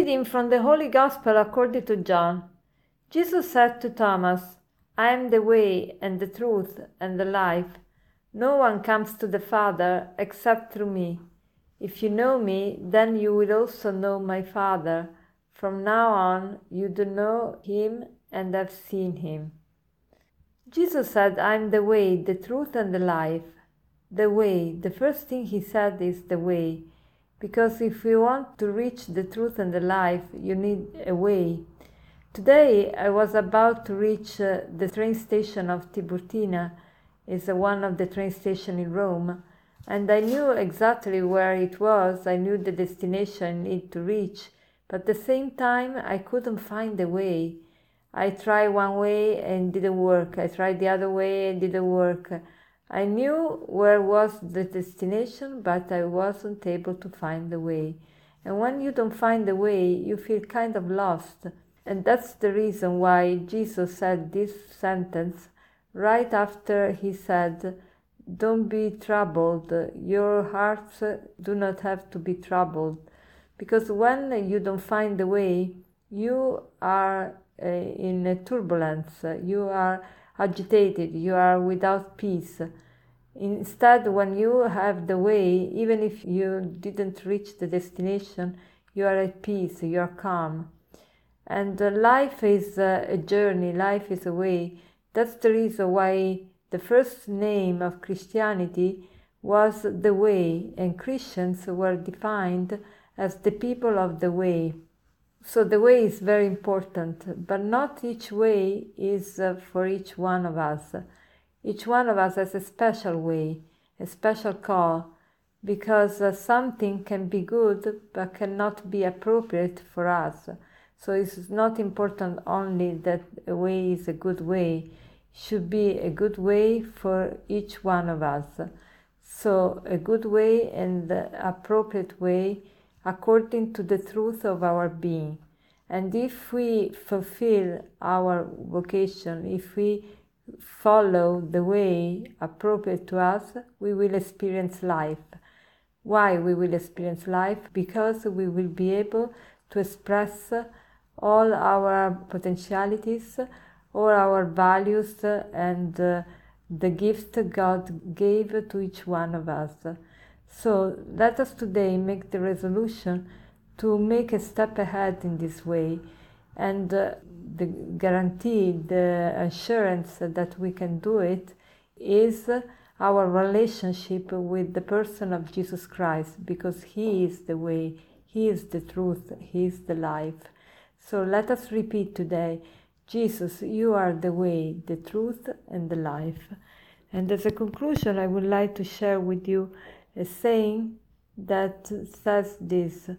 Reading from the Holy Gospel according to John. Jesus said to Thomas, I am the way and the truth and the life. No one comes to the Father except through me. If you know me, then you will also know my Father. From now on, you do know him and have seen him. Jesus said, I am the way, the truth, and the life. The way, the first thing he said is the way. Because if you want to reach the truth and the life, you need a way. Today I was about to reach uh, the train station of Tiburtina, is uh, one of the train stations in Rome, and I knew exactly where it was. I knew the destination I need to reach, but at the same time I couldn't find the way. I tried one way and didn't work. I tried the other way and didn't work. I knew where was the destination, but I wasn't able to find the way. And when you don't find the way, you feel kind of lost. And that's the reason why Jesus said this sentence right after he said, Don't be troubled. Your hearts do not have to be troubled. Because when you don't find the way, you are uh, in a turbulence. You are agitated, you are without peace. Instead, when you have the way, even if you didn't reach the destination, you are at peace, you are calm. And uh, life is uh, a journey, life is a way. That's the reason why the first name of Christianity was the way, and Christians were defined as the people of the way. So the way is very important, but not each way is uh, for each one of us. Each one of us has a special way, a special call, because uh, something can be good but cannot be appropriate for us. So it's not important only that a way is a good way, it should be a good way for each one of us. So a good way and appropriate way according to the truth of our being. And if we fulfill our vocation, if we follow the way appropriate to us, we will experience life. Why we will experience life? Because we will be able to express all our potentialities, all our values, and uh, the gift God gave to each one of us. So let us today make the resolution to make a step ahead in this way and uh, the guarantee, the assurance that we can do it is our relationship with the person of Jesus Christ because He is the way, He is the truth, He is the life. So let us repeat today Jesus, you are the way, the truth, and the life. And as a conclusion, I would like to share with you a saying that says this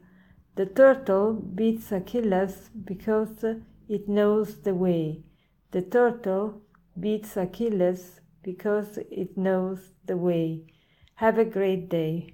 the turtle beats Achilles because it knows the way. The turtle beats Achilles because it knows the way. Have a great day.